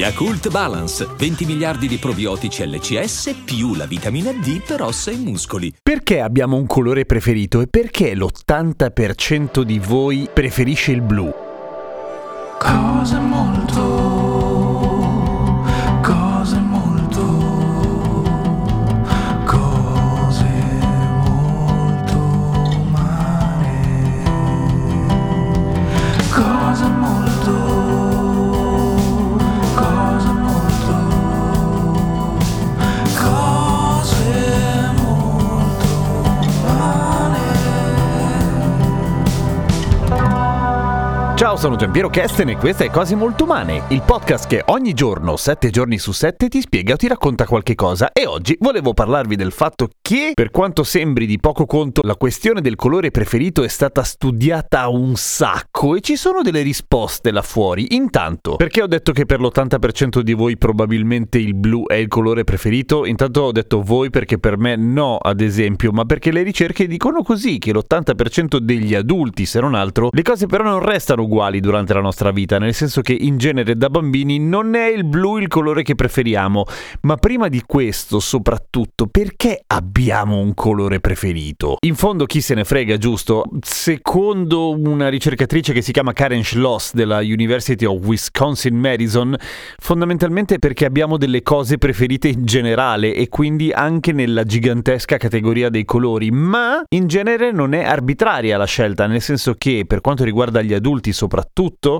Yakult Balance, 20 miliardi di probiotici LCS più la vitamina D per ossa e muscoli. Perché abbiamo un colore preferito e perché l'80% di voi preferisce il blu? Cose sono Giampiero Kesten e questa è Cose Molto Umane, il podcast che ogni giorno, 7 giorni su 7, ti spiega o ti racconta qualche cosa. E oggi volevo parlarvi del fatto che, per quanto sembri di poco conto, la questione del colore preferito è stata studiata un sacco e ci sono delle risposte là fuori. Intanto, perché ho detto che per l'80% di voi probabilmente il blu è il colore preferito? Intanto ho detto voi perché per me no, ad esempio, ma perché le ricerche dicono così, che l'80% degli adulti, se non altro, le cose però non restano uguali durante la nostra vita, nel senso che in genere da bambini non è il blu il colore che preferiamo, ma prima di questo, soprattutto, perché abbiamo un colore preferito? In fondo chi se ne frega, giusto? Secondo una ricercatrice che si chiama Karen Schloss della University of Wisconsin-Madison, fondamentalmente perché abbiamo delle cose preferite in generale e quindi anche nella gigantesca categoria dei colori, ma in genere non è arbitraria la scelta, nel senso che per quanto riguarda gli adulti soprattutto,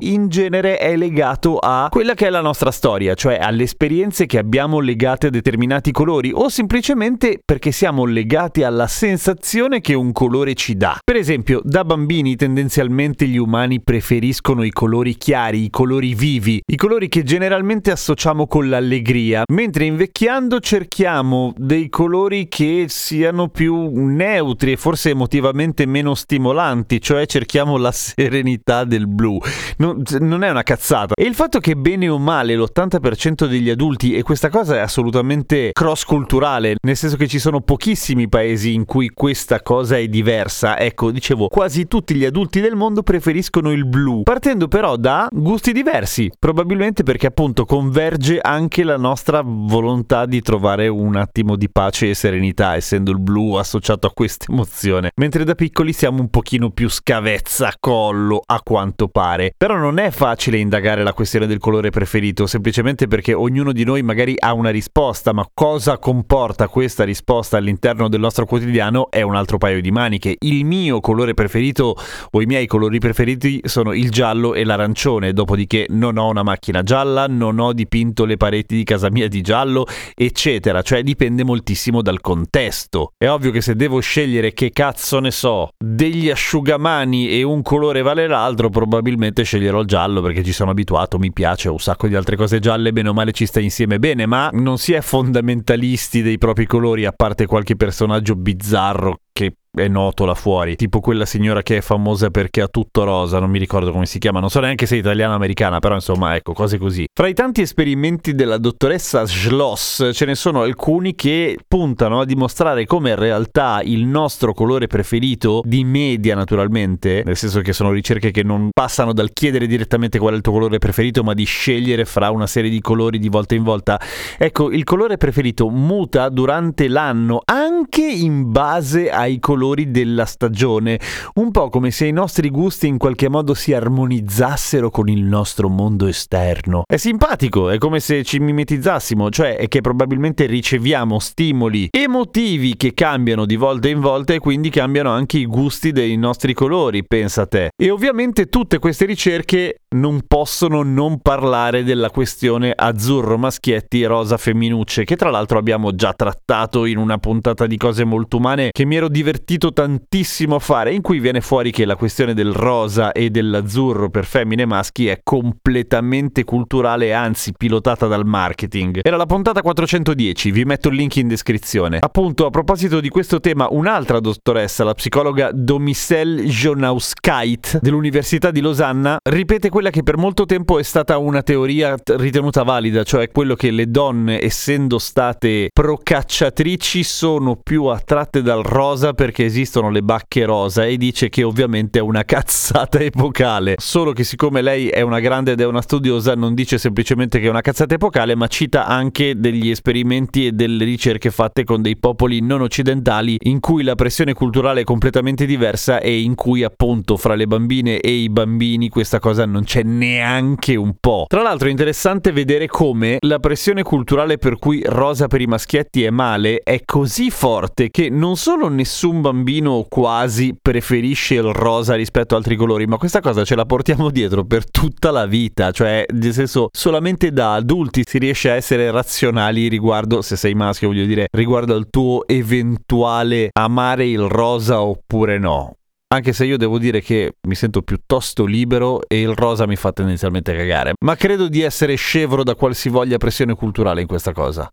in genere è legato a quella che è la nostra storia, cioè alle esperienze che abbiamo legate a determinati colori o semplicemente perché siamo legati alla sensazione che un colore ci dà. Per esempio, da bambini tendenzialmente gli umani preferiscono i colori chiari, i colori vivi, i colori che generalmente associamo con l'allegria, mentre invecchiando cerchiamo dei colori che siano più neutri e forse emotivamente meno stimolanti, cioè cerchiamo la serenità del blu. Non, non è una cazzata. E il fatto che bene o male l'80% degli adulti, e questa cosa è assolutamente cross culturale, nel senso che ci sono pochissimi paesi in cui questa cosa è diversa, ecco, dicevo, quasi tutti gli adulti del mondo preferiscono il blu, partendo però da gusti diversi, probabilmente perché appunto converge anche la nostra volontà di trovare un attimo di pace e serenità, essendo il blu associato a questa emozione, mentre da piccoli siamo un pochino più scavezza collo a quanto pare. Però non è facile indagare la questione del colore preferito, semplicemente perché ognuno di noi magari ha una risposta, ma cosa comporta questa risposta all'interno del nostro quotidiano è un altro paio di maniche. Il mio colore preferito o i miei colori preferiti sono il giallo e l'arancione, dopodiché non ho una macchina gialla, non ho dipinto le pareti di casa mia di giallo, eccetera, cioè dipende moltissimo dal contesto. È ovvio che se devo scegliere che cazzo ne so, degli asciugamani e un colore vale l'altro, probabilmente sceglierò il giallo perché ci sono abituato, mi piace, ho un sacco di altre cose gialle, bene o male ci sta insieme bene, ma non si è fondamentalisti dei propri colori a parte qualche personaggio bizzarro che è noto là fuori, tipo quella signora che è famosa perché ha tutto rosa, non mi ricordo come si chiama, non so neanche se è italiana o americana, però insomma ecco, cose così. Fra i tanti esperimenti della dottoressa Schloss ce ne sono alcuni che puntano a dimostrare come in realtà il nostro colore preferito di media naturalmente, nel senso che sono ricerche che non passano dal chiedere direttamente qual è il tuo colore preferito, ma di scegliere fra una serie di colori di volta in volta. Ecco, il colore preferito muta durante l'anno anche in base ai colori della stagione, un po' come se i nostri gusti in qualche modo si armonizzassero con il nostro mondo esterno. È simpatico, è come se ci mimetizzassimo, cioè è che probabilmente riceviamo stimoli emotivi che cambiano di volta in volta e quindi cambiano anche i gusti dei nostri colori, pensa te. E ovviamente tutte queste ricerche non possono non parlare della questione azzurro maschietti e rosa femminucce, che tra l'altro abbiamo già trattato in una puntata di cose molto umane che mi ero divertito tantissimo a fare, in cui viene fuori che la questione del rosa e dell'azzurro per femmine e maschi è completamente culturale, anzi pilotata dal marketing. Era la puntata 410, vi metto il link in descrizione. Appunto, a proposito di questo tema, un'altra dottoressa, la psicologa Domicelle Jonauskait dell'Università di Losanna, ripete quella che per molto tempo è stata una teoria ritenuta valida, cioè quello che le donne, essendo state procacciatrici, sono più attratte dal rosa perché esistono le bacche rosa e dice che ovviamente è una cazzata epocale. Solo che siccome lei è una grande ed è una studiosa, non dice semplicemente che è una cazzata epocale, ma cita anche degli esperimenti e delle ricerche fatte con dei popoli non occidentali in cui la pressione culturale è completamente diversa e in cui appunto fra le bambine e i bambini questa cosa non c'è neanche un po'. Tra l'altro è interessante vedere come la pressione culturale per cui rosa per i maschietti è male è così forte che non solo nessun bambino quasi preferisce il rosa rispetto a altri colori, ma questa cosa ce la portiamo dietro per tutta la vita, cioè nel senso solamente da adulti si riesce a essere razionali riguardo, se sei maschio voglio dire, riguardo al tuo eventuale amare il rosa oppure no. Anche se io devo dire che mi sento piuttosto libero e il rosa mi fa tendenzialmente cagare. Ma credo di essere scevro da qualsivoglia pressione culturale in questa cosa.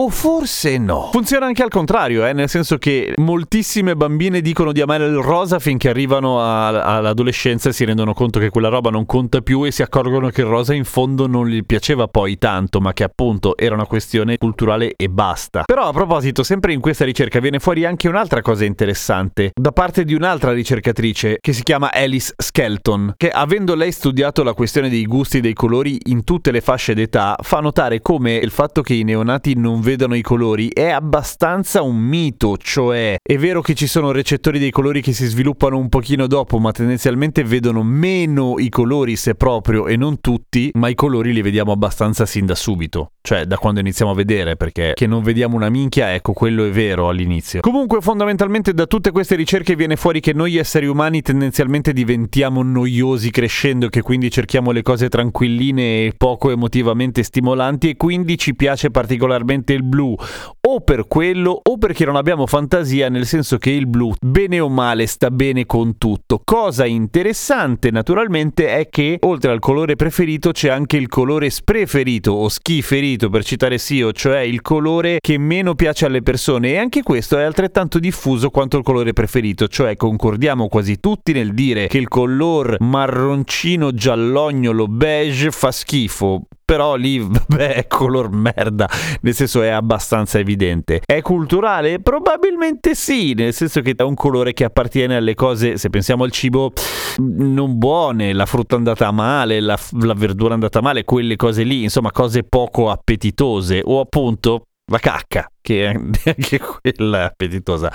O forse no. Funziona anche al contrario, eh, nel senso che moltissime bambine dicono di amare il rosa finché arrivano a- all'adolescenza e si rendono conto che quella roba non conta più e si accorgono che il rosa in fondo non gli piaceva poi tanto, ma che appunto era una questione culturale e basta. Però a proposito, sempre in questa ricerca viene fuori anche un'altra cosa interessante da parte di un'altra ricercatrice che si chiama Alice Skelton, che avendo lei studiato la questione dei gusti dei colori in tutte le fasce d'età, fa notare come il fatto che i neonati non vedano i colori è abbastanza un mito, cioè è vero che ci sono recettori dei colori che si sviluppano un pochino dopo, ma tendenzialmente vedono meno i colori se proprio e non tutti, ma i colori li vediamo abbastanza sin da subito, cioè da quando iniziamo a vedere, perché che non vediamo una minchia, ecco, quello è vero all'inizio. Comunque fondamentalmente da tutte queste ricerche viene fuori che noi esseri umani tendenzialmente diventiamo noiosi crescendo, che quindi cerchiamo le cose tranquilline e poco emotivamente stimolanti e quindi ci piace particolarmente il blu o per quello o perché non abbiamo fantasia nel senso che il blu bene o male sta bene con tutto. Cosa interessante naturalmente è che oltre al colore preferito c'è anche il colore spreferito o schiferito per citare Sio, cioè il colore che meno piace alle persone e anche questo è altrettanto diffuso quanto il colore preferito, cioè concordiamo quasi tutti nel dire che il color marroncino giallognolo beige fa schifo però lì vabbè è color merda. Nel senso è abbastanza evidente. È culturale? Probabilmente sì. Nel senso che è un colore che appartiene alle cose se pensiamo al cibo non buone. La frutta andata male la, la verdura andata male quelle cose lì insomma cose poco appetitose. O appunto la cacca che anche quella è appetitosa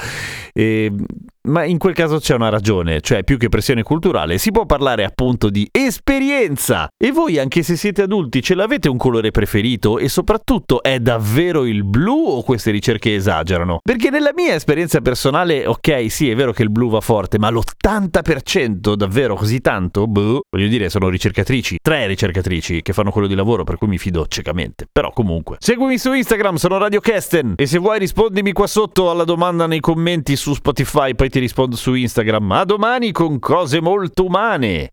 e, ma in quel caso c'è una ragione, cioè più che pressione culturale, si può parlare appunto di esperienza. E voi, anche se siete adulti, ce l'avete un colore preferito? E soprattutto è davvero il blu o queste ricerche esagerano? Perché nella mia esperienza personale, ok, sì, è vero che il blu va forte, ma l'80% davvero così tanto? Boh, voglio dire, sono ricercatrici, tre ricercatrici che fanno quello di lavoro, per cui mi fido ciecamente. Però comunque. Seguimi su Instagram, sono Radio Kesten. E se vuoi rispondimi qua sotto alla domanda nei commenti su Spotify, poi ti rispondo su Instagram. A domani con cose molto umane.